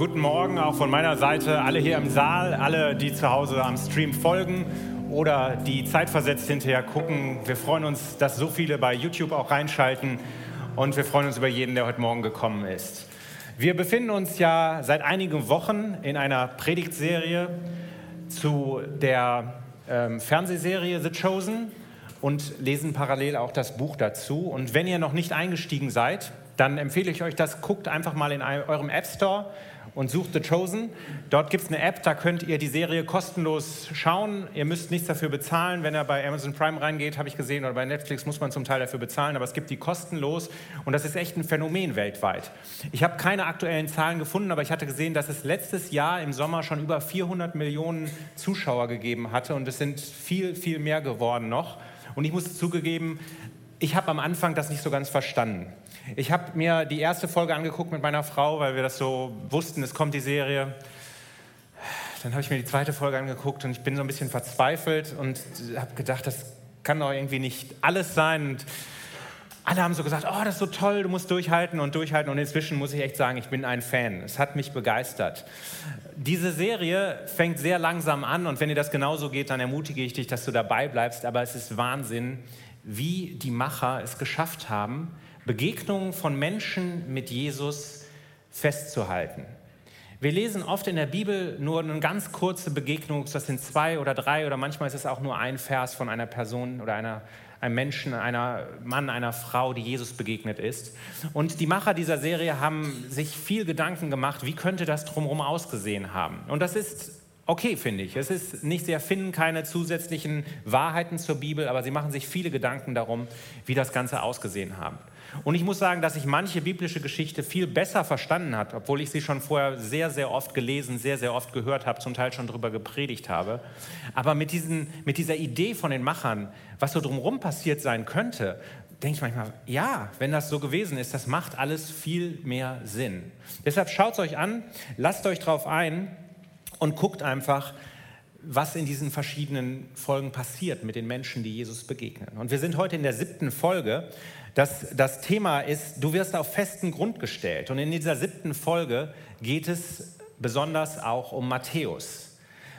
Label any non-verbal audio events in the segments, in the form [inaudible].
Guten Morgen auch von meiner Seite, alle hier im Saal, alle, die zu Hause am Stream folgen oder die zeitversetzt hinterher gucken. Wir freuen uns, dass so viele bei YouTube auch reinschalten und wir freuen uns über jeden, der heute Morgen gekommen ist. Wir befinden uns ja seit einigen Wochen in einer Predigtserie zu der ähm, Fernsehserie The Chosen und lesen parallel auch das Buch dazu. Und wenn ihr noch nicht eingestiegen seid, dann empfehle ich euch das. Guckt einfach mal in eurem App Store und sucht The Chosen. Dort gibt es eine App, da könnt ihr die Serie kostenlos schauen. Ihr müsst nichts dafür bezahlen. Wenn ihr bei Amazon Prime reingeht, habe ich gesehen, oder bei Netflix muss man zum Teil dafür bezahlen, aber es gibt die kostenlos und das ist echt ein Phänomen weltweit. Ich habe keine aktuellen Zahlen gefunden, aber ich hatte gesehen, dass es letztes Jahr im Sommer schon über 400 Millionen Zuschauer gegeben hatte und es sind viel, viel mehr geworden noch. Und ich muss zugegeben, ich habe am Anfang das nicht so ganz verstanden. Ich habe mir die erste Folge angeguckt mit meiner Frau, weil wir das so wussten, es kommt die Serie. Dann habe ich mir die zweite Folge angeguckt und ich bin so ein bisschen verzweifelt und habe gedacht, das kann doch irgendwie nicht alles sein. Und alle haben so gesagt, oh, das ist so toll, du musst durchhalten und durchhalten. Und inzwischen muss ich echt sagen, ich bin ein Fan. Es hat mich begeistert. Diese Serie fängt sehr langsam an und wenn dir das genauso geht, dann ermutige ich dich, dass du dabei bleibst. Aber es ist Wahnsinn, wie die Macher es geschafft haben, Begegnungen von Menschen mit Jesus festzuhalten. Wir lesen oft in der Bibel nur eine ganz kurze Begegnung, das sind zwei oder drei oder manchmal ist es auch nur ein Vers von einer Person oder einer, einem Menschen, einer Mann, einer Frau, die Jesus begegnet ist. Und die Macher dieser Serie haben sich viel Gedanken gemacht, wie könnte das drumherum ausgesehen haben. Und das ist okay, finde ich. Es ist nicht, sie erfinden keine zusätzlichen Wahrheiten zur Bibel, aber sie machen sich viele Gedanken darum, wie das Ganze ausgesehen haben. Und ich muss sagen, dass ich manche biblische Geschichte viel besser verstanden habe, obwohl ich sie schon vorher sehr, sehr oft gelesen, sehr, sehr oft gehört habe, zum Teil schon darüber gepredigt habe. Aber mit, diesen, mit dieser Idee von den Machern, was so drumherum passiert sein könnte, denke ich manchmal, ja, wenn das so gewesen ist, das macht alles viel mehr Sinn. Deshalb schaut es euch an, lasst euch drauf ein und guckt einfach, was in diesen verschiedenen Folgen passiert mit den Menschen, die Jesus begegnen. Und wir sind heute in der siebten Folge das, das Thema ist, du wirst auf festen Grund gestellt. Und in dieser siebten Folge geht es besonders auch um Matthäus.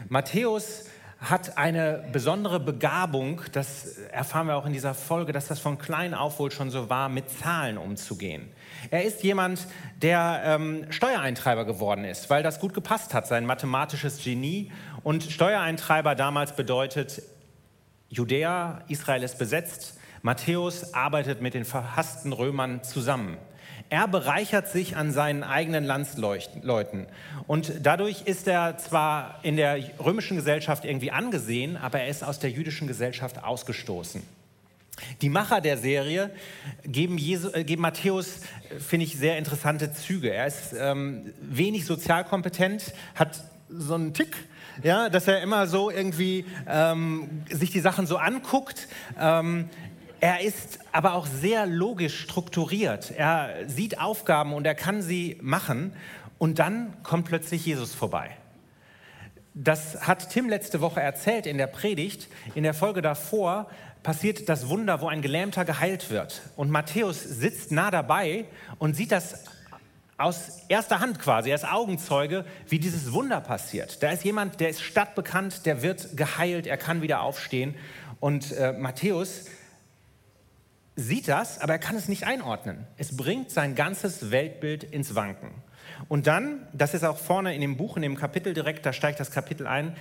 Matthäus hat eine besondere Begabung, das erfahren wir auch in dieser Folge, dass das von klein auf wohl schon so war, mit Zahlen umzugehen. Er ist jemand, der ähm, Steuereintreiber geworden ist, weil das gut gepasst hat, sein mathematisches Genie. Und Steuereintreiber damals bedeutet, Judäa, Israel ist besetzt, Matthäus arbeitet mit den verhassten Römern zusammen. Er bereichert sich an seinen eigenen Landsleuten. Und dadurch ist er zwar in der römischen Gesellschaft irgendwie angesehen, aber er ist aus der jüdischen Gesellschaft ausgestoßen. Die Macher der Serie geben, Jesu, äh, geben Matthäus, äh, finde ich, sehr interessante Züge. Er ist ähm, wenig sozialkompetent, hat so einen Tick, ja, dass er immer so irgendwie ähm, sich die Sachen so anguckt. Ähm, er ist aber auch sehr logisch strukturiert. Er sieht Aufgaben und er kann sie machen. Und dann kommt plötzlich Jesus vorbei. Das hat Tim letzte Woche erzählt in der Predigt. In der Folge davor passiert das Wunder, wo ein Gelähmter geheilt wird. Und Matthäus sitzt nah dabei und sieht das aus erster Hand quasi, er ist Augenzeuge, wie dieses Wunder passiert. Da ist jemand, der ist stadtbekannt, der wird geheilt, er kann wieder aufstehen. Und äh, Matthäus sieht das, aber er kann es nicht einordnen. Es bringt sein ganzes Weltbild ins Wanken. Und dann, das ist auch vorne in dem Buch, in dem Kapitel direkt, da steigt das Kapitel ein,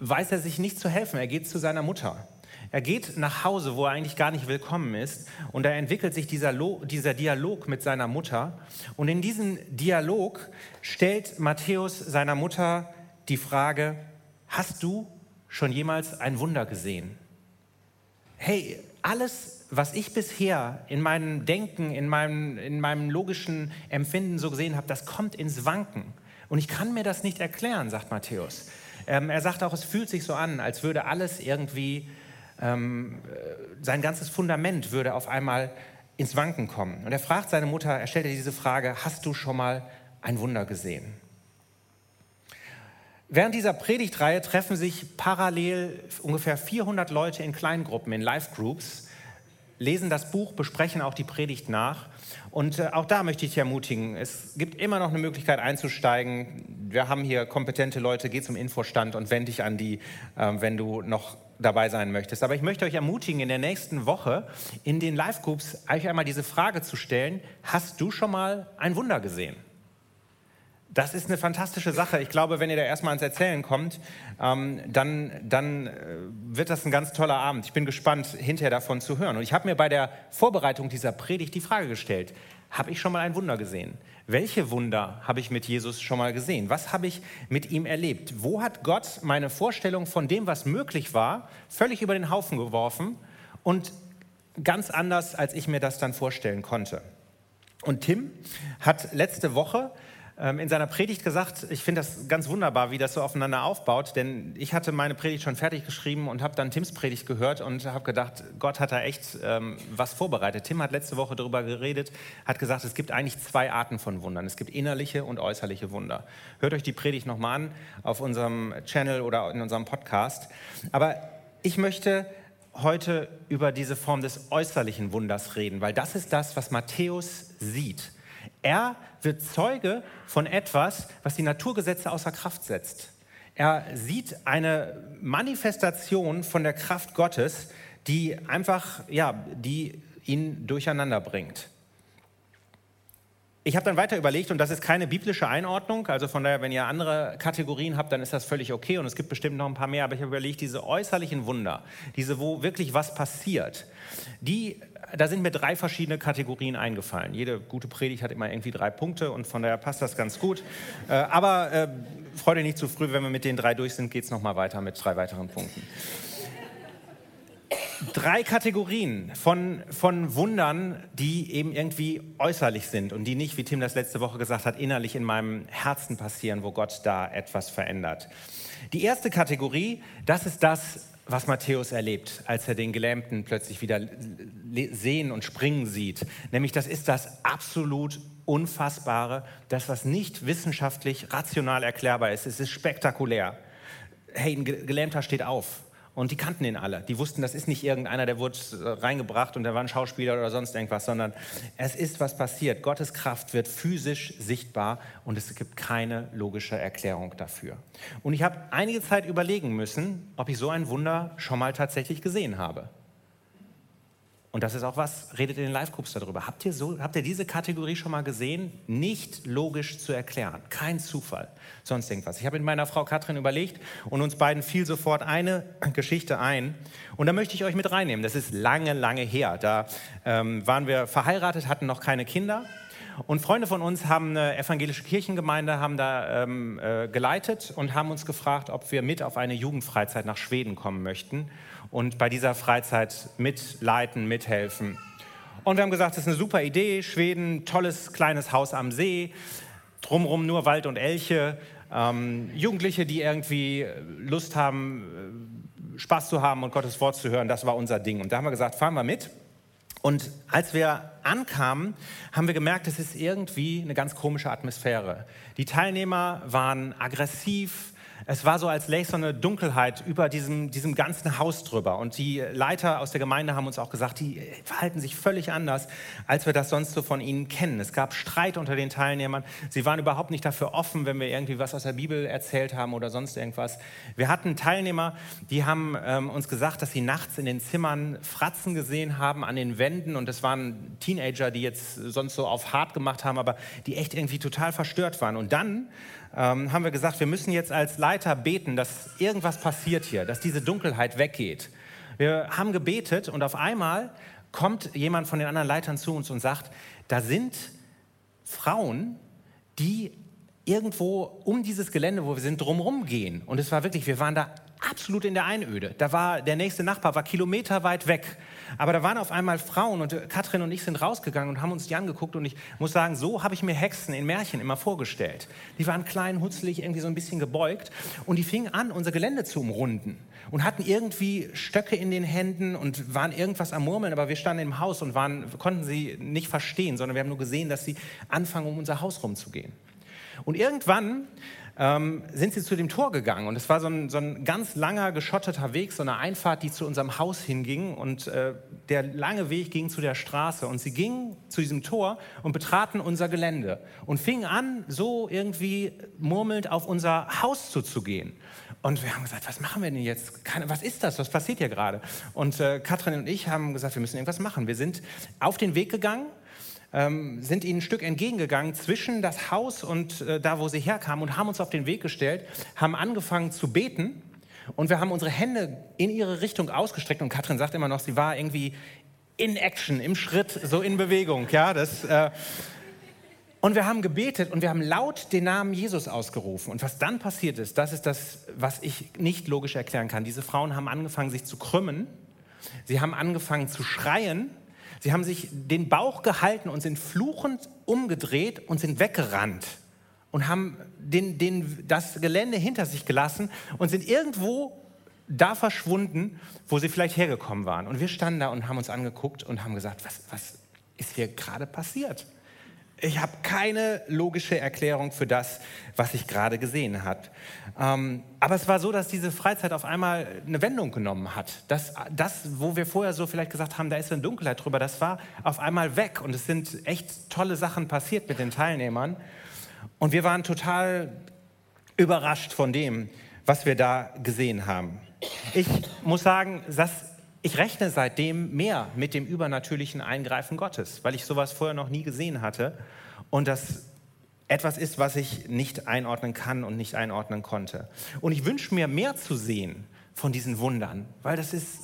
weiß er sich nicht zu helfen. Er geht zu seiner Mutter. Er geht nach Hause, wo er eigentlich gar nicht willkommen ist. Und da entwickelt sich dieser, dieser Dialog mit seiner Mutter. Und in diesem Dialog stellt Matthäus seiner Mutter die Frage, hast du schon jemals ein Wunder gesehen? Hey, alles was ich bisher in meinem Denken, in meinem, in meinem logischen Empfinden so gesehen habe, das kommt ins Wanken. Und ich kann mir das nicht erklären, sagt Matthäus. Ähm, er sagt auch, es fühlt sich so an, als würde alles irgendwie, ähm, äh, sein ganzes Fundament würde auf einmal ins Wanken kommen. Und er fragt seine Mutter, er stellt ihr diese Frage, hast du schon mal ein Wunder gesehen? Während dieser Predigtreihe treffen sich parallel ungefähr 400 Leute in Kleingruppen, in Live-Groups lesen das Buch, besprechen auch die Predigt nach. Und äh, auch da möchte ich dich ermutigen, es gibt immer noch eine Möglichkeit einzusteigen. Wir haben hier kompetente Leute, geh zum Infostand und wende dich an die, äh, wenn du noch dabei sein möchtest. Aber ich möchte euch ermutigen, in der nächsten Woche in den Live-Groups euch einmal diese Frage zu stellen, hast du schon mal ein Wunder gesehen? Das ist eine fantastische Sache. Ich glaube, wenn ihr da erstmal ans Erzählen kommt, ähm, dann, dann äh, wird das ein ganz toller Abend. Ich bin gespannt, hinterher davon zu hören. Und ich habe mir bei der Vorbereitung dieser Predigt die Frage gestellt, habe ich schon mal ein Wunder gesehen? Welche Wunder habe ich mit Jesus schon mal gesehen? Was habe ich mit ihm erlebt? Wo hat Gott meine Vorstellung von dem, was möglich war, völlig über den Haufen geworfen und ganz anders, als ich mir das dann vorstellen konnte? Und Tim hat letzte Woche in seiner Predigt gesagt, ich finde das ganz wunderbar, wie das so aufeinander aufbaut, denn ich hatte meine Predigt schon fertig geschrieben und habe dann Tims Predigt gehört und habe gedacht, Gott hat da echt ähm, was vorbereitet. Tim hat letzte Woche darüber geredet, hat gesagt, es gibt eigentlich zwei Arten von Wundern. Es gibt innerliche und äußerliche Wunder. Hört euch die Predigt nochmal an auf unserem Channel oder in unserem Podcast. Aber ich möchte heute über diese Form des äußerlichen Wunders reden, weil das ist das, was Matthäus sieht. Er wird Zeuge von etwas, was die Naturgesetze außer Kraft setzt. Er sieht eine Manifestation von der Kraft Gottes, die einfach, ja, die ihn durcheinander bringt. Ich habe dann weiter überlegt, und das ist keine biblische Einordnung, also von daher, wenn ihr andere Kategorien habt, dann ist das völlig okay und es gibt bestimmt noch ein paar mehr, aber ich habe überlegt, diese äußerlichen Wunder, diese, wo wirklich was passiert, die da sind mir drei verschiedene Kategorien eingefallen. Jede gute Predigt hat immer irgendwie drei Punkte und von daher passt das ganz gut. Äh, aber äh, freut euch nicht zu früh, wenn wir mit den drei durch sind, geht es nochmal weiter mit drei weiteren Punkten. Drei Kategorien von, von Wundern, die eben irgendwie äußerlich sind und die nicht, wie Tim das letzte Woche gesagt hat, innerlich in meinem Herzen passieren, wo Gott da etwas verändert. Die erste Kategorie, das ist das, was Matthäus erlebt, als er den Gelähmten plötzlich wieder sehen und springen sieht. Nämlich das ist das absolut Unfassbare, das, was nicht wissenschaftlich rational erklärbar ist. Es ist spektakulär. Hey, ein Gelähmter steht auf. Und die kannten ihn alle. Die wussten, das ist nicht irgendeiner, der wurde äh, reingebracht und der war ein Schauspieler oder sonst irgendwas, sondern es ist was passiert. Gottes Kraft wird physisch sichtbar und es gibt keine logische Erklärung dafür. Und ich habe einige Zeit überlegen müssen, ob ich so ein Wunder schon mal tatsächlich gesehen habe. Und das ist auch was, redet in den Live-Groups darüber. Habt ihr, so, habt ihr diese Kategorie schon mal gesehen? Nicht logisch zu erklären, kein Zufall, sonst irgendwas. Ich habe mit meiner Frau Katrin überlegt und uns beiden fiel sofort eine [clears throat] Geschichte ein. Und da möchte ich euch mit reinnehmen. Das ist lange, lange her. Da ähm, waren wir verheiratet, hatten noch keine Kinder. Und Freunde von uns haben eine evangelische Kirchengemeinde, haben da ähm, äh, geleitet und haben uns gefragt, ob wir mit auf eine Jugendfreizeit nach Schweden kommen möchten und bei dieser Freizeit mitleiten, mithelfen. Und wir haben gesagt, das ist eine super Idee. Schweden, tolles kleines Haus am See, drumherum nur Wald und Elche. Ähm, Jugendliche, die irgendwie Lust haben, äh, Spaß zu haben und Gottes Wort zu hören, das war unser Ding. Und da haben wir gesagt, fahren wir mit. Und als wir ankamen, haben wir gemerkt, es ist irgendwie eine ganz komische Atmosphäre. Die Teilnehmer waren aggressiv, es war so, als läge so eine Dunkelheit über diesem, diesem ganzen Haus drüber. Und die Leiter aus der Gemeinde haben uns auch gesagt, die verhalten sich völlig anders, als wir das sonst so von ihnen kennen. Es gab Streit unter den Teilnehmern. Sie waren überhaupt nicht dafür offen, wenn wir irgendwie was aus der Bibel erzählt haben oder sonst irgendwas. Wir hatten Teilnehmer, die haben ähm, uns gesagt, dass sie nachts in den Zimmern Fratzen gesehen haben an den Wänden. Und das waren Teenager, die jetzt sonst so auf hart gemacht haben, aber die echt irgendwie total verstört waren. Und dann ähm, haben wir gesagt, wir müssen jetzt als Leiter beten, dass irgendwas passiert hier, dass diese Dunkelheit weggeht. Wir haben gebetet und auf einmal kommt jemand von den anderen Leitern zu uns und sagt, da sind Frauen, die irgendwo um dieses Gelände, wo wir sind, drumherum gehen. Und es war wirklich, wir waren da absolut in der Einöde. Da war der nächste Nachbar, war kilometerweit weg. Aber da waren auf einmal Frauen und Katrin und ich sind rausgegangen und haben uns die angeguckt und ich muss sagen, so habe ich mir Hexen in Märchen immer vorgestellt. Die waren klein, hutzelig, irgendwie so ein bisschen gebeugt und die fingen an, unser Gelände zu umrunden und hatten irgendwie Stöcke in den Händen und waren irgendwas am Murmeln, aber wir standen im Haus und waren, konnten sie nicht verstehen, sondern wir haben nur gesehen, dass sie anfangen, um unser Haus rumzugehen. Und irgendwann ähm, sind sie zu dem Tor gegangen. Und es war so ein, so ein, ganz langer, geschotteter Weg, so eine Einfahrt, die zu unserem Haus hinging. Und äh, der lange Weg ging zu der Straße. Und sie gingen zu diesem Tor und betraten unser Gelände und fingen an, so irgendwie murmelnd auf unser Haus zuzugehen. Und wir haben gesagt, was machen wir denn jetzt? Was ist das? Was passiert hier gerade? Und äh, Katrin und ich haben gesagt, wir müssen irgendwas machen. Wir sind auf den Weg gegangen ähm, sind ihnen ein Stück entgegengegangen zwischen das Haus und äh, da, wo sie herkamen und haben uns auf den Weg gestellt, haben angefangen zu beten und wir haben unsere Hände in ihre Richtung ausgestreckt und Katrin sagt immer noch, sie war irgendwie in Action, im Schritt, so in Bewegung. Ja, das, äh und wir haben gebetet und wir haben laut den Namen Jesus ausgerufen. Und was dann passiert ist, das ist das, was ich nicht logisch erklären kann. Diese Frauen haben angefangen, sich zu krümmen. Sie haben angefangen zu schreien Sie haben sich den Bauch gehalten und sind fluchend umgedreht und sind weggerannt und haben den, den, das Gelände hinter sich gelassen und sind irgendwo da verschwunden, wo sie vielleicht hergekommen waren. Und wir standen da und haben uns angeguckt und haben gesagt, was, was ist hier gerade passiert? Ich habe keine logische Erklärung für das, was ich gerade gesehen habe. Ähm, aber es war so, dass diese Freizeit auf einmal eine Wendung genommen hat. Das, das, wo wir vorher so vielleicht gesagt haben, da ist eine Dunkelheit drüber, das war auf einmal weg. Und es sind echt tolle Sachen passiert mit den Teilnehmern. Und wir waren total überrascht von dem, was wir da gesehen haben. Ich muss sagen, dass ich rechne seitdem mehr mit dem übernatürlichen Eingreifen Gottes, weil ich sowas vorher noch nie gesehen hatte und das etwas ist, was ich nicht einordnen kann und nicht einordnen konnte. Und ich wünsche mir mehr zu sehen von diesen Wundern, weil das ist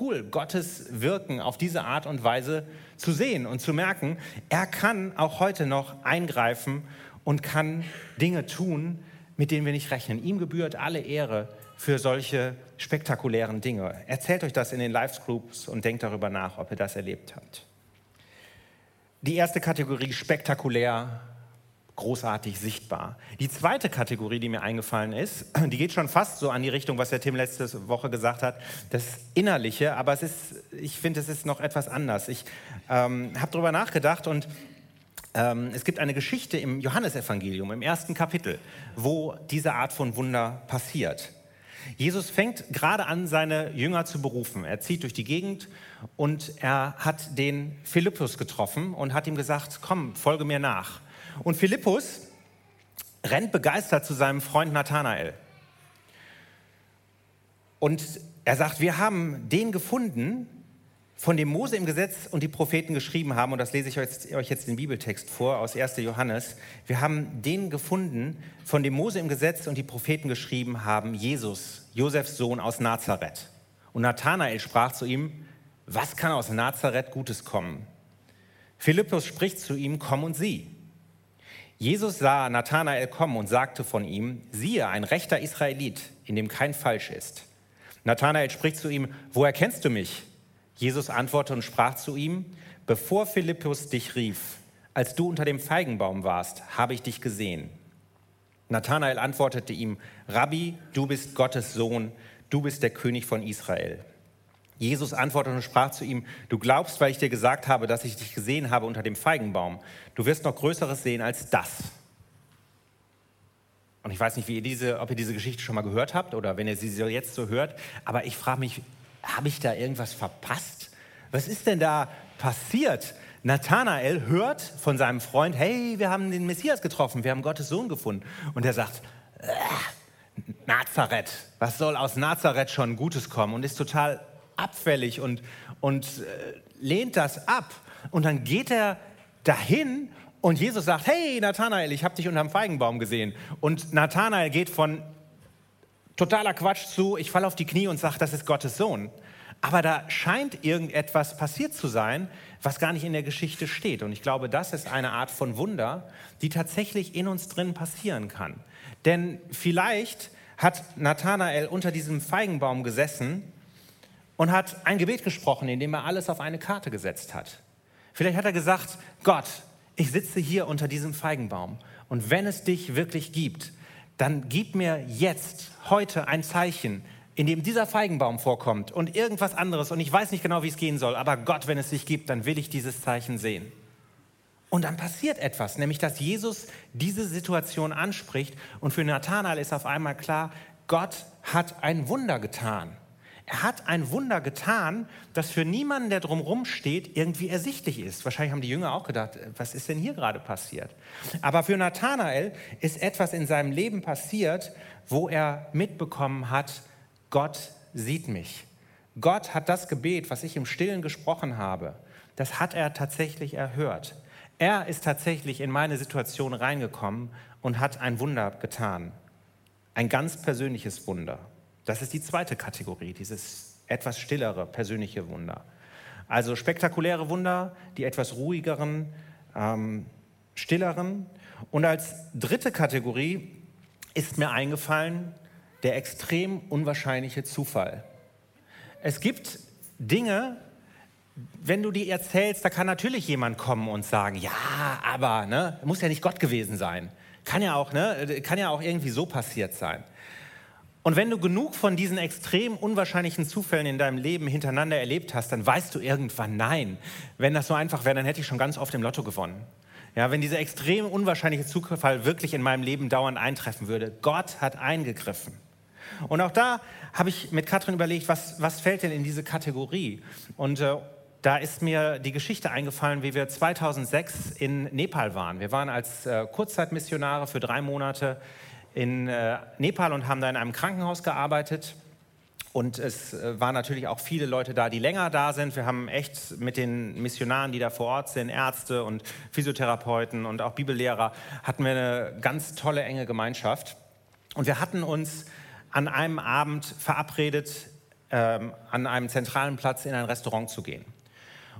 cool, Gottes Wirken auf diese Art und Weise zu sehen und zu merken, er kann auch heute noch eingreifen und kann Dinge tun, mit denen wir nicht rechnen. Ihm gebührt alle Ehre für solche spektakulären Dinge. Erzählt euch das in den Live-Groups und denkt darüber nach, ob ihr das erlebt habt. Die erste Kategorie spektakulär, großartig sichtbar. Die zweite Kategorie, die mir eingefallen ist, [clears throat] die geht schon fast so an die Richtung, was der Tim letzte Woche gesagt hat, das Innerliche, aber es ist, ich finde, es ist noch etwas anders. Ich ähm, habe darüber nachgedacht und ähm, es gibt eine Geschichte im Johannesevangelium, im ersten Kapitel, wo diese Art von Wunder passiert. Jesus fängt gerade an, seine Jünger zu berufen. Er zieht durch die Gegend und er hat den Philippus getroffen und hat ihm gesagt, komm, folge mir nach. Und Philippus rennt begeistert zu seinem Freund Nathanael. Und er sagt, wir haben den gefunden, von dem Mose im Gesetz und die Propheten geschrieben haben, und das lese ich euch jetzt den Bibeltext vor aus 1. Johannes, wir haben den gefunden, von dem Mose im Gesetz und die Propheten geschrieben haben, Jesus, Josefs Sohn aus Nazareth. Und Nathanael sprach zu ihm, was kann aus Nazareth Gutes kommen? Philippus spricht zu ihm, komm und sieh. Jesus sah Nathanael kommen und sagte von ihm, siehe, ein rechter Israelit, in dem kein Falsch ist. Nathanael spricht zu ihm, woher kennst du mich? Jesus antwortete und sprach zu ihm, bevor Philippus dich rief, als du unter dem Feigenbaum warst, habe ich dich gesehen. Nathanael antwortete ihm, Rabbi, du bist Gottes Sohn, du bist der König von Israel. Jesus antwortete und sprach zu ihm, du glaubst, weil ich dir gesagt habe, dass ich dich gesehen habe unter dem Feigenbaum. Du wirst noch Größeres sehen als das. Und ich weiß nicht, ihr diese, ob ihr diese Geschichte schon mal gehört habt oder wenn ihr sie jetzt so hört, aber ich frage mich, habe ich da irgendwas verpasst? Was ist denn da passiert? Nathanael hört von seinem Freund, hey, wir haben den Messias getroffen, wir haben Gottes Sohn gefunden. Und er sagt, äh, Nazareth, was soll aus Nazareth schon Gutes kommen? Und ist total abfällig und, und äh, lehnt das ab. Und dann geht er dahin und Jesus sagt, hey Nathanael, ich habe dich unterm Feigenbaum gesehen. Und Nathanael geht von totaler Quatsch zu, ich falle auf die Knie und sage, das ist Gottes Sohn. Aber da scheint irgendetwas passiert zu sein, was gar nicht in der Geschichte steht. Und ich glaube, das ist eine Art von Wunder, die tatsächlich in uns drin passieren kann. Denn vielleicht hat Nathanael unter diesem Feigenbaum gesessen und hat ein Gebet gesprochen, in dem er alles auf eine Karte gesetzt hat. Vielleicht hat er gesagt, Gott, ich sitze hier unter diesem Feigenbaum und wenn es dich wirklich gibt, dann gib mir jetzt, heute ein Zeichen, in dem dieser Feigenbaum vorkommt und irgendwas anderes und ich weiß nicht genau, wie es gehen soll, aber Gott, wenn es dich gibt, dann will ich dieses Zeichen sehen. Und dann passiert etwas, nämlich dass Jesus diese Situation anspricht und für Nathanael ist auf einmal klar, Gott hat ein Wunder getan. Er hat ein Wunder getan, das für niemanden, der drumherum steht, irgendwie ersichtlich ist. Wahrscheinlich haben die Jünger auch gedacht, was ist denn hier gerade passiert? Aber für Nathanael ist etwas in seinem Leben passiert, wo er mitbekommen hat, Gott sieht mich. Gott hat das Gebet, was ich im Stillen gesprochen habe, das hat er tatsächlich erhört. Er ist tatsächlich in meine Situation reingekommen und hat ein Wunder getan. Ein ganz persönliches Wunder. Das ist die zweite Kategorie, dieses etwas stillere persönliche Wunder. Also spektakuläre Wunder, die etwas ruhigeren, ähm, stilleren. Und als dritte Kategorie ist mir eingefallen der extrem unwahrscheinliche Zufall. Es gibt Dinge, wenn du die erzählst, da kann natürlich jemand kommen und sagen, ja, aber, ne, muss ja nicht Gott gewesen sein. Kann ja auch, ne, kann ja auch irgendwie so passiert sein. Und wenn du genug von diesen extrem unwahrscheinlichen Zufällen in deinem Leben hintereinander erlebt hast, dann weißt du irgendwann, nein, wenn das so einfach wäre, dann hätte ich schon ganz oft im Lotto gewonnen. Ja, wenn dieser extrem unwahrscheinliche Zufall wirklich in meinem Leben dauernd eintreffen würde, Gott hat eingegriffen. Und auch da habe ich mit Katrin überlegt, was, was fällt denn in diese Kategorie? Und äh, da ist mir die Geschichte eingefallen, wie wir 2006 in Nepal waren. Wir waren als äh, Kurzzeitmissionare für drei Monate in äh, Nepal und haben da in einem Krankenhaus gearbeitet. Und es äh, waren natürlich auch viele Leute da, die länger da sind. Wir haben echt mit den Missionaren, die da vor Ort sind, Ärzte und Physiotherapeuten und auch Bibellehrer, hatten wir eine ganz tolle, enge Gemeinschaft. Und wir hatten uns an einem Abend verabredet, ähm, an einem zentralen Platz in ein Restaurant zu gehen.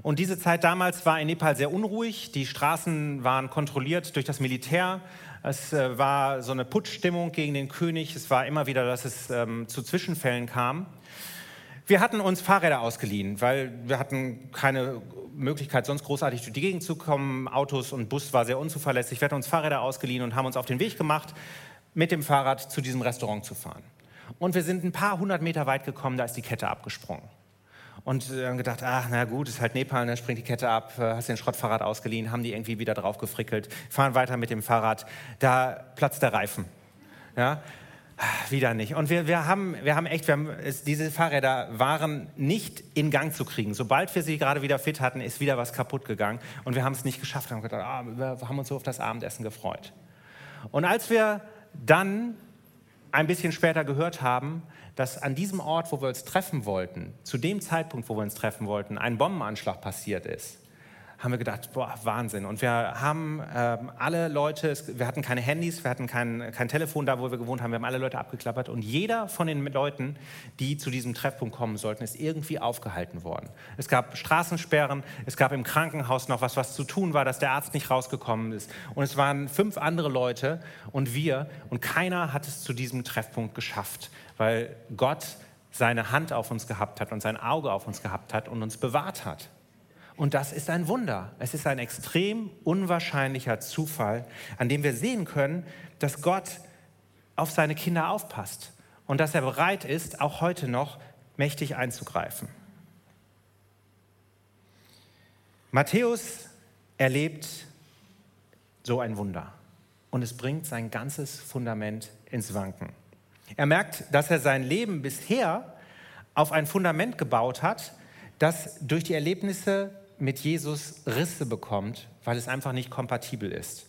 Und diese Zeit damals war in Nepal sehr unruhig. Die Straßen waren kontrolliert durch das Militär. Es äh, war so eine Putschstimmung gegen den König. Es war immer wieder, dass es ähm, zu Zwischenfällen kam. Wir hatten uns Fahrräder ausgeliehen, weil wir hatten keine Möglichkeit, sonst großartig durch die Gegend zu kommen. Autos und Bus war sehr unzuverlässig. Wir hatten uns Fahrräder ausgeliehen und haben uns auf den Weg gemacht, mit dem Fahrrad zu diesem Restaurant zu fahren. Und wir sind ein paar hundert Meter weit gekommen, da ist die Kette abgesprungen. Und haben gedacht, ach, na gut, ist halt Nepal, ne, springt die Kette ab, äh, hast den Schrottfahrrad ausgeliehen, haben die irgendwie wieder drauf gefrickelt, fahren weiter mit dem Fahrrad, da platzt der Reifen. Ja, wieder nicht. Und wir, wir, haben, wir haben echt, wir haben, es, diese Fahrräder waren nicht in Gang zu kriegen. Sobald wir sie gerade wieder fit hatten, ist wieder was kaputt gegangen. Und wir haben es nicht geschafft. Wir haben gedacht, ah, wir haben uns so auf das Abendessen gefreut. Und als wir dann ein bisschen später gehört haben, dass an diesem Ort, wo wir uns treffen wollten, zu dem Zeitpunkt, wo wir uns treffen wollten, ein Bombenanschlag passiert ist, haben wir gedacht, boah, Wahnsinn. Und wir haben äh, alle Leute, wir hatten keine Handys, wir hatten kein, kein Telefon da, wo wir gewohnt haben, wir haben alle Leute abgeklappert und jeder von den Leuten, die zu diesem Treffpunkt kommen sollten, ist irgendwie aufgehalten worden. Es gab Straßensperren, es gab im Krankenhaus noch was, was zu tun war, dass der Arzt nicht rausgekommen ist. Und es waren fünf andere Leute und wir und keiner hat es zu diesem Treffpunkt geschafft, weil Gott seine Hand auf uns gehabt hat und sein Auge auf uns gehabt hat und uns bewahrt hat. Und das ist ein Wunder. Es ist ein extrem unwahrscheinlicher Zufall, an dem wir sehen können, dass Gott auf seine Kinder aufpasst und dass er bereit ist, auch heute noch mächtig einzugreifen. Matthäus erlebt so ein Wunder und es bringt sein ganzes Fundament ins Wanken. Er merkt, dass er sein Leben bisher auf ein Fundament gebaut hat, das durch die Erlebnisse mit Jesus Risse bekommt, weil es einfach nicht kompatibel ist.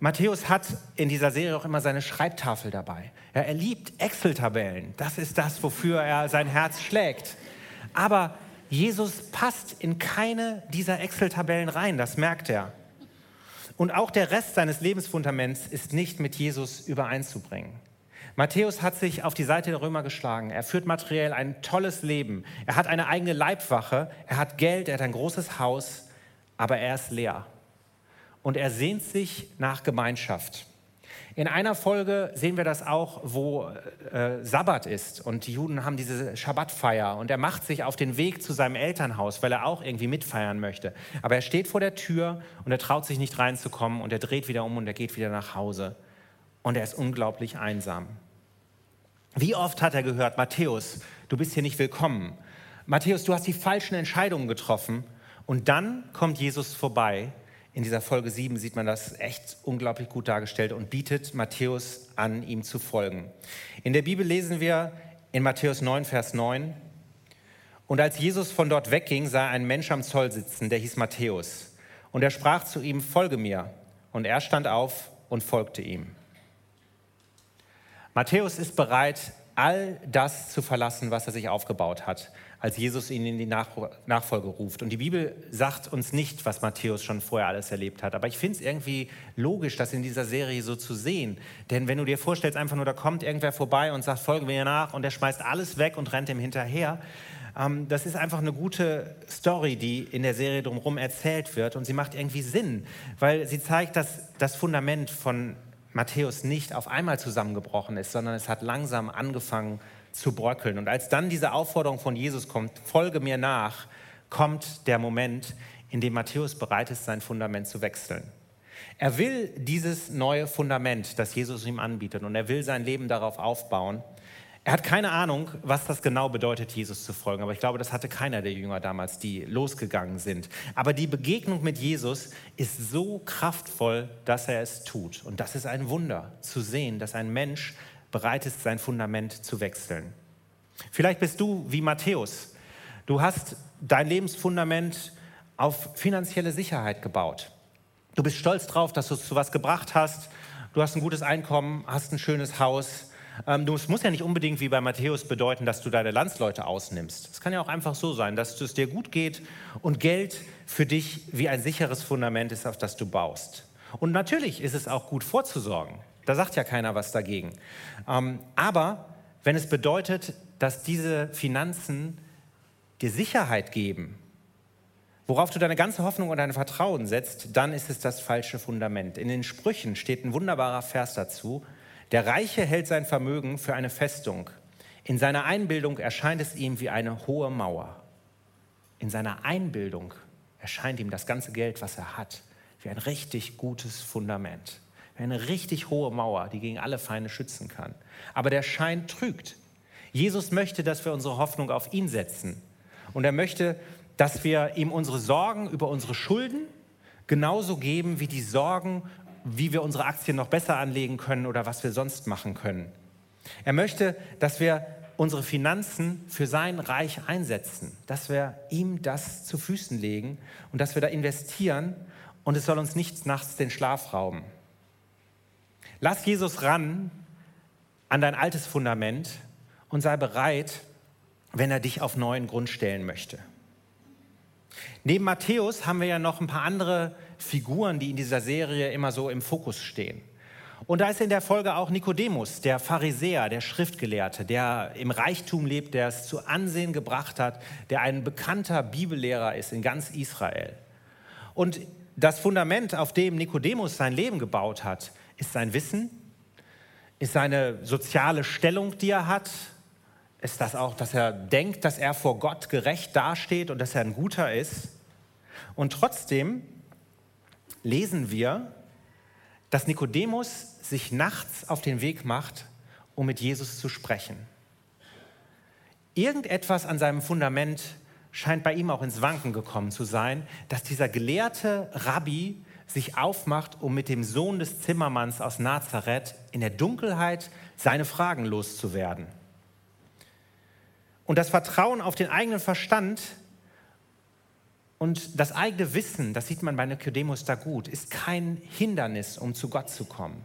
Matthäus hat in dieser Serie auch immer seine Schreibtafel dabei. Ja, er liebt Excel-Tabellen. Das ist das, wofür er sein Herz schlägt. Aber Jesus passt in keine dieser Excel-Tabellen rein, das merkt er. Und auch der Rest seines Lebensfundaments ist nicht mit Jesus übereinzubringen. Matthäus hat sich auf die Seite der Römer geschlagen. Er führt materiell ein tolles Leben. Er hat eine eigene Leibwache. Er hat Geld. Er hat ein großes Haus. Aber er ist leer. Und er sehnt sich nach Gemeinschaft. In einer Folge sehen wir das auch, wo äh, Sabbat ist und die Juden haben diese Schabbatfeier und er macht sich auf den Weg zu seinem Elternhaus, weil er auch irgendwie mitfeiern möchte. Aber er steht vor der Tür und er traut sich nicht reinzukommen und er dreht wieder um und er geht wieder nach Hause. Und er ist unglaublich einsam. Wie oft hat er gehört, Matthäus, du bist hier nicht willkommen. Matthäus, du hast die falschen Entscheidungen getroffen. Und dann kommt Jesus vorbei in dieser Folge 7 sieht man das echt unglaublich gut dargestellt und bietet Matthäus an, ihm zu folgen. In der Bibel lesen wir in Matthäus 9, Vers 9, und als Jesus von dort wegging, sah einen Mensch am Zoll sitzen, der hieß Matthäus. Und er sprach zu ihm, folge mir. Und er stand auf und folgte ihm. Matthäus ist bereit, all das zu verlassen, was er sich aufgebaut hat, als Jesus ihn in die Nachfolge ruft. Und die Bibel sagt uns nicht, was Matthäus schon vorher alles erlebt hat. Aber ich finde es irgendwie logisch, das in dieser Serie so zu sehen. Denn wenn du dir vorstellst, einfach nur, da kommt irgendwer vorbei und sagt, folge mir nach, und er schmeißt alles weg und rennt ihm hinterher, ähm, das ist einfach eine gute Story, die in der Serie drumherum erzählt wird und sie macht irgendwie Sinn, weil sie zeigt, dass das Fundament von Matthäus nicht auf einmal zusammengebrochen ist, sondern es hat langsam angefangen zu bröckeln. Und als dann diese Aufforderung von Jesus kommt, folge mir nach, kommt der Moment, in dem Matthäus bereit ist, sein Fundament zu wechseln. Er will dieses neue Fundament, das Jesus ihm anbietet, und er will sein Leben darauf aufbauen. Er hat keine Ahnung, was das genau bedeutet, Jesus zu folgen. Aber ich glaube, das hatte keiner der Jünger damals, die losgegangen sind. Aber die Begegnung mit Jesus ist so kraftvoll, dass er es tut. Und das ist ein Wunder, zu sehen, dass ein Mensch bereit ist, sein Fundament zu wechseln. Vielleicht bist du wie Matthäus. Du hast dein Lebensfundament auf finanzielle Sicherheit gebaut. Du bist stolz darauf, dass du es zu was gebracht hast. Du hast ein gutes Einkommen, hast ein schönes Haus ähm, es muss ja nicht unbedingt wie bei Matthäus bedeuten, dass du deine Landsleute ausnimmst. Es kann ja auch einfach so sein, dass es dir gut geht und Geld für dich wie ein sicheres Fundament ist, auf das du baust. Und natürlich ist es auch gut vorzusorgen. Da sagt ja keiner was dagegen. Ähm, aber wenn es bedeutet, dass diese Finanzen dir Sicherheit geben, worauf du deine ganze Hoffnung und dein Vertrauen setzt, dann ist es das falsche Fundament. In den Sprüchen steht ein wunderbarer Vers dazu. Der Reiche hält sein Vermögen für eine Festung. In seiner Einbildung erscheint es ihm wie eine hohe Mauer. In seiner Einbildung erscheint ihm das ganze Geld, was er hat, wie ein richtig gutes Fundament. Wie eine richtig hohe Mauer, die gegen alle Feinde schützen kann. Aber der Schein trügt. Jesus möchte, dass wir unsere Hoffnung auf ihn setzen. Und er möchte, dass wir ihm unsere Sorgen über unsere Schulden genauso geben wie die Sorgen wie wir unsere Aktien noch besser anlegen können oder was wir sonst machen können. Er möchte, dass wir unsere Finanzen für sein Reich einsetzen, dass wir ihm das zu Füßen legen und dass wir da investieren und es soll uns nichts nachts den Schlaf rauben. Lass Jesus ran an dein altes Fundament und sei bereit, wenn er dich auf neuen Grund stellen möchte. Neben Matthäus haben wir ja noch ein paar andere Figuren, die in dieser Serie immer so im Fokus stehen. Und da ist in der Folge auch Nikodemus, der Pharisäer, der Schriftgelehrte, der im Reichtum lebt, der es zu Ansehen gebracht hat, der ein bekannter Bibellehrer ist in ganz Israel. Und das Fundament, auf dem Nikodemus sein Leben gebaut hat, ist sein Wissen, ist seine soziale Stellung, die er hat, ist das auch, dass er denkt, dass er vor Gott gerecht dasteht und dass er ein guter ist. Und trotzdem lesen wir, dass Nikodemus sich nachts auf den Weg macht, um mit Jesus zu sprechen. Irgendetwas an seinem Fundament scheint bei ihm auch ins Wanken gekommen zu sein, dass dieser gelehrte Rabbi sich aufmacht, um mit dem Sohn des Zimmermanns aus Nazareth in der Dunkelheit seine Fragen loszuwerden. Und das Vertrauen auf den eigenen Verstand und das eigene Wissen, das sieht man bei Nikodemus da gut, ist kein Hindernis, um zu Gott zu kommen.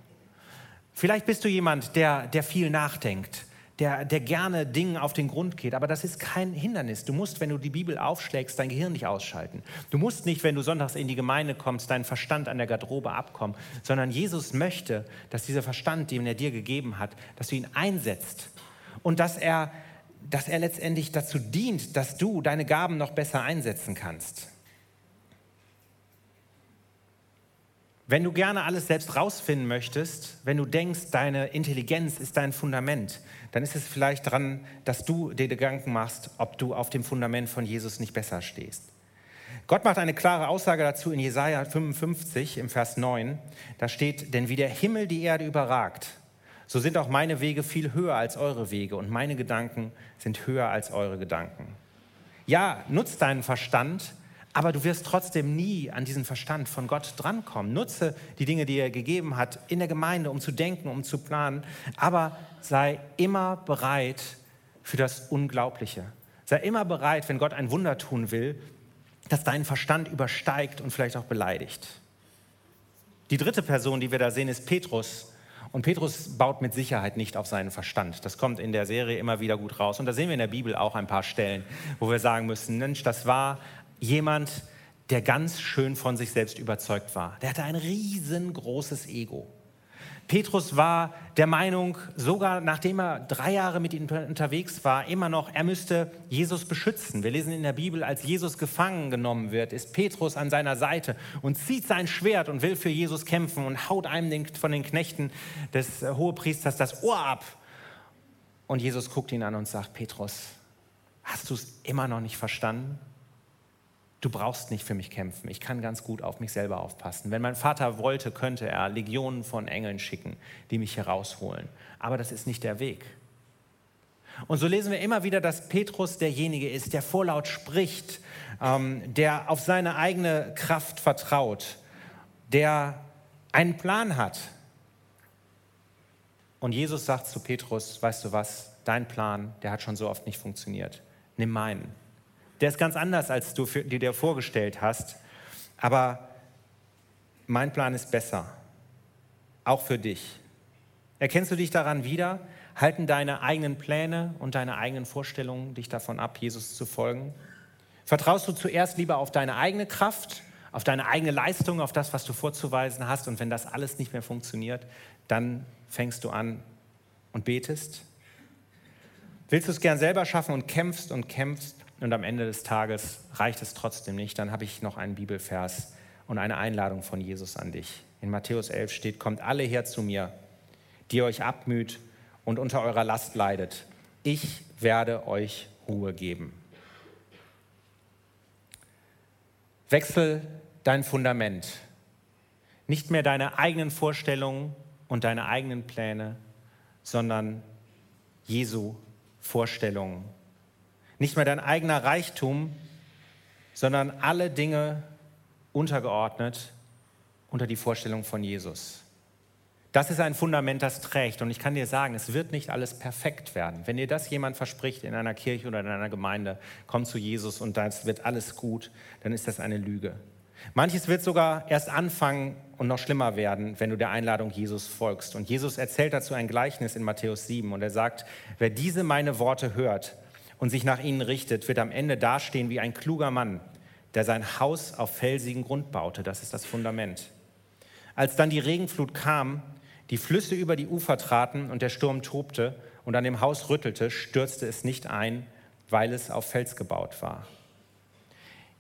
Vielleicht bist du jemand, der, der viel nachdenkt, der, der gerne Dingen auf den Grund geht, aber das ist kein Hindernis. Du musst, wenn du die Bibel aufschlägst, dein Gehirn nicht ausschalten. Du musst nicht, wenn du sonntags in die Gemeinde kommst, deinen Verstand an der Garderobe abkommen, sondern Jesus möchte, dass dieser Verstand, den er dir gegeben hat, dass du ihn einsetzt und dass er dass er letztendlich dazu dient, dass du deine Gaben noch besser einsetzen kannst. Wenn du gerne alles selbst rausfinden möchtest, wenn du denkst, deine Intelligenz ist dein Fundament, dann ist es vielleicht dran, dass du dir Gedanken machst, ob du auf dem Fundament von Jesus nicht besser stehst. Gott macht eine klare Aussage dazu in Jesaja 55 im Vers 9. Da steht: Denn wie der Himmel die Erde überragt, so sind auch meine Wege viel höher als eure Wege und meine Gedanken sind höher als eure Gedanken. Ja, nutz deinen Verstand, aber du wirst trotzdem nie an diesen Verstand von Gott drankommen. Nutze die Dinge, die er gegeben hat, in der Gemeinde, um zu denken, um zu planen, aber sei immer bereit für das Unglaubliche. Sei immer bereit, wenn Gott ein Wunder tun will, das deinen Verstand übersteigt und vielleicht auch beleidigt. Die dritte Person, die wir da sehen, ist Petrus. Und Petrus baut mit Sicherheit nicht auf seinen Verstand. Das kommt in der Serie immer wieder gut raus. Und da sehen wir in der Bibel auch ein paar Stellen, wo wir sagen müssen, Mensch, das war jemand, der ganz schön von sich selbst überzeugt war. Der hatte ein riesengroßes Ego. Petrus war der Meinung, sogar nachdem er drei Jahre mit ihm unterwegs war, immer noch, er müsste Jesus beschützen. Wir lesen in der Bibel, als Jesus gefangen genommen wird, ist Petrus an seiner Seite und zieht sein Schwert und will für Jesus kämpfen und haut einem von den Knechten des Hohepriesters das Ohr ab. Und Jesus guckt ihn an und sagt, Petrus, hast du es immer noch nicht verstanden? Du brauchst nicht für mich kämpfen, ich kann ganz gut auf mich selber aufpassen. Wenn mein Vater wollte, könnte er Legionen von Engeln schicken, die mich herausholen. Aber das ist nicht der Weg. Und so lesen wir immer wieder, dass Petrus derjenige ist, der vorlaut spricht, ähm, der auf seine eigene Kraft vertraut, der einen Plan hat. Und Jesus sagt zu Petrus, weißt du was, dein Plan, der hat schon so oft nicht funktioniert. Nimm meinen. Der ist ganz anders, als du dir vorgestellt hast. Aber mein Plan ist besser. Auch für dich. Erkennst du dich daran wieder? Halten deine eigenen Pläne und deine eigenen Vorstellungen dich davon ab, Jesus zu folgen? Vertraust du zuerst lieber auf deine eigene Kraft, auf deine eigene Leistung, auf das, was du vorzuweisen hast? Und wenn das alles nicht mehr funktioniert, dann fängst du an und betest? Willst du es gern selber schaffen und kämpfst und kämpfst und am Ende des Tages reicht es trotzdem nicht, dann habe ich noch einen Bibelvers und eine Einladung von Jesus an dich. In Matthäus 11 steht, kommt alle her zu mir, die euch abmüht und unter eurer Last leidet. Ich werde euch Ruhe geben. Wechsel dein Fundament. Nicht mehr deine eigenen Vorstellungen und deine eigenen Pläne, sondern Jesu Vorstellungen nicht mehr dein eigener Reichtum, sondern alle Dinge untergeordnet unter die Vorstellung von Jesus. Das ist ein Fundament, das trägt. Und ich kann dir sagen, es wird nicht alles perfekt werden. Wenn dir das jemand verspricht in einer Kirche oder in einer Gemeinde, komm zu Jesus und das wird alles gut, dann ist das eine Lüge. Manches wird sogar erst anfangen und noch schlimmer werden, wenn du der Einladung Jesus folgst. Und Jesus erzählt dazu ein Gleichnis in Matthäus 7 und er sagt, wer diese meine Worte hört und sich nach ihnen richtet, wird am Ende dastehen wie ein kluger Mann, der sein Haus auf felsigen Grund baute. Das ist das Fundament. Als dann die Regenflut kam, die Flüsse über die Ufer traten und der Sturm tobte und an dem Haus rüttelte, stürzte es nicht ein, weil es auf Fels gebaut war.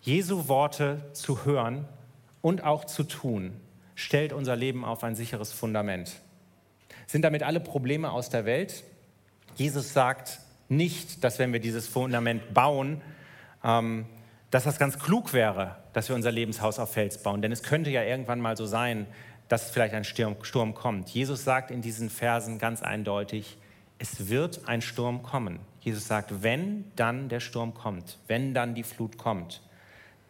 Jesu Worte zu hören und auch zu tun, stellt unser Leben auf ein sicheres Fundament. Sind damit alle Probleme aus der Welt? Jesus sagt, nicht, dass wenn wir dieses Fundament bauen, ähm, dass das ganz klug wäre, dass wir unser Lebenshaus auf Fels bauen. Denn es könnte ja irgendwann mal so sein, dass vielleicht ein Sturm, Sturm kommt. Jesus sagt in diesen Versen ganz eindeutig, es wird ein Sturm kommen. Jesus sagt, wenn dann der Sturm kommt, wenn dann die Flut kommt,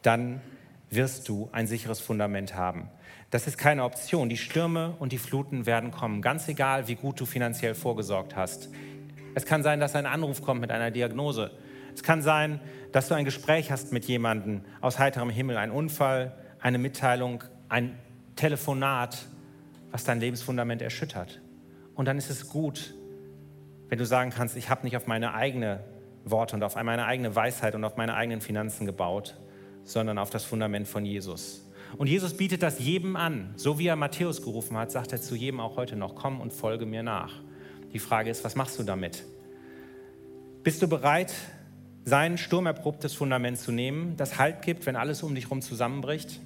dann wirst du ein sicheres Fundament haben. Das ist keine Option. Die Stürme und die Fluten werden kommen, ganz egal, wie gut du finanziell vorgesorgt hast. Es kann sein, dass ein Anruf kommt mit einer Diagnose. Es kann sein, dass du ein Gespräch hast mit jemandem aus heiterem Himmel, ein Unfall, eine Mitteilung, ein Telefonat, was dein Lebensfundament erschüttert. Und dann ist es gut, wenn du sagen kannst, ich habe nicht auf meine eigene Worte und auf meine eigene Weisheit und auf meine eigenen Finanzen gebaut, sondern auf das Fundament von Jesus. Und Jesus bietet das jedem an. So wie er Matthäus gerufen hat, sagt er zu jedem auch heute noch, komm und folge mir nach. Die Frage ist, was machst du damit? Bist du bereit, sein sturmerprobtes Fundament zu nehmen, das Halt gibt, wenn alles um dich herum zusammenbricht?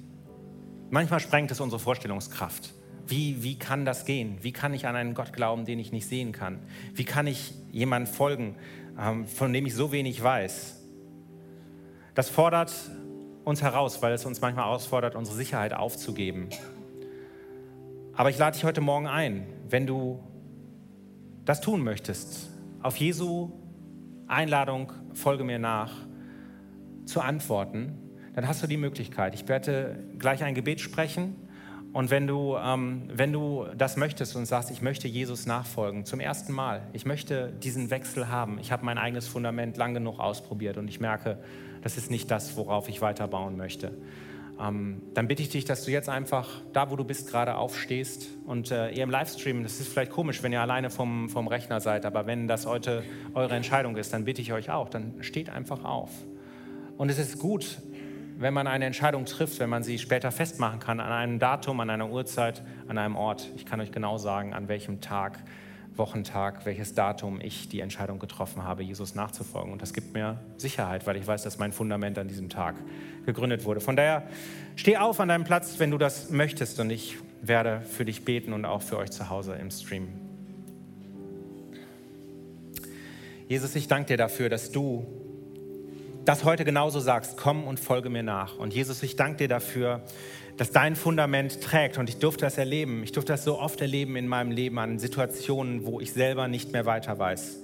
Manchmal sprengt es unsere Vorstellungskraft. Wie, wie kann das gehen? Wie kann ich an einen Gott glauben, den ich nicht sehen kann? Wie kann ich jemandem folgen, ähm, von dem ich so wenig weiß? Das fordert uns heraus, weil es uns manchmal herausfordert, unsere Sicherheit aufzugeben. Aber ich lade dich heute Morgen ein, wenn du das tun möchtest, auf Jesu Einladung, folge mir nach, zu antworten, dann hast du die Möglichkeit. Ich werde gleich ein Gebet sprechen. Und wenn du, ähm, wenn du das möchtest und sagst, ich möchte Jesus nachfolgen, zum ersten Mal, ich möchte diesen Wechsel haben, ich habe mein eigenes Fundament lang genug ausprobiert und ich merke, das ist nicht das, worauf ich weiterbauen möchte, ähm, dann bitte ich dich, dass du jetzt einfach da, wo du bist, gerade aufstehst und äh, ihr im Livestream, das ist vielleicht komisch, wenn ihr alleine vom, vom Rechner seid, aber wenn das heute eure Entscheidung ist, dann bitte ich euch auch, dann steht einfach auf. Und es ist gut, wenn man eine Entscheidung trifft, wenn man sie später festmachen kann, an einem Datum, an einer Uhrzeit, an einem Ort. Ich kann euch genau sagen, an welchem Tag Wochentag, welches Datum ich die Entscheidung getroffen habe, Jesus nachzufolgen. Und das gibt mir Sicherheit, weil ich weiß, dass mein Fundament an diesem Tag gegründet wurde. Von daher, steh auf an deinem Platz, wenn du das möchtest. Und ich werde für dich beten und auch für euch zu Hause im Stream. Jesus, ich danke dir dafür, dass du das heute genauso sagst, komm und folge mir nach. Und Jesus, ich danke dir dafür, dass dein Fundament trägt und ich durfte das erleben. Ich durfte das so oft erleben in meinem Leben an Situationen, wo ich selber nicht mehr weiter weiß.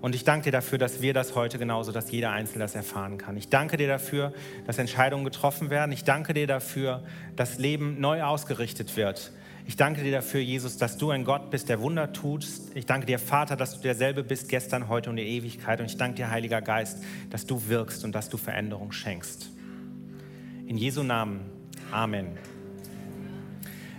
Und ich danke dir dafür, dass wir das heute genauso, dass jeder Einzelne das erfahren kann. Ich danke dir dafür, dass Entscheidungen getroffen werden. Ich danke dir dafür, dass Leben neu ausgerichtet wird. Ich danke dir dafür, Jesus, dass du ein Gott bist, der Wunder tut. Ich danke dir, Vater, dass du derselbe bist gestern, heute und in Ewigkeit. Und ich danke dir, Heiliger Geist, dass du wirkst und dass du Veränderung schenkst. In Jesu Namen. Amen.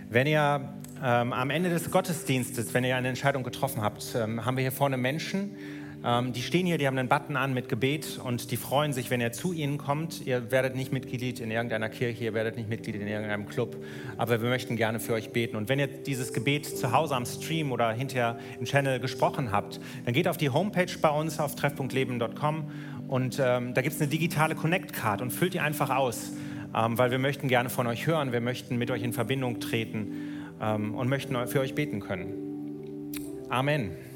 Wenn ihr ähm, am Ende des Gottesdienstes, wenn ihr eine Entscheidung getroffen habt, ähm, haben wir hier vorne Menschen, ähm, die stehen hier, die haben einen Button an mit Gebet und die freuen sich, wenn ihr zu ihnen kommt. Ihr werdet nicht Mitglied in irgendeiner Kirche, ihr werdet nicht Mitglied in irgendeinem Club, aber wir möchten gerne für euch beten. Und wenn ihr dieses Gebet zu Hause am Stream oder hinterher im Channel gesprochen habt, dann geht auf die Homepage bei uns auf treff.leben.com und ähm, da gibt es eine digitale Connect-Card und füllt die einfach aus ähm, weil wir möchten gerne von euch hören, wir möchten mit euch in Verbindung treten ähm, und möchten für euch beten können. Amen.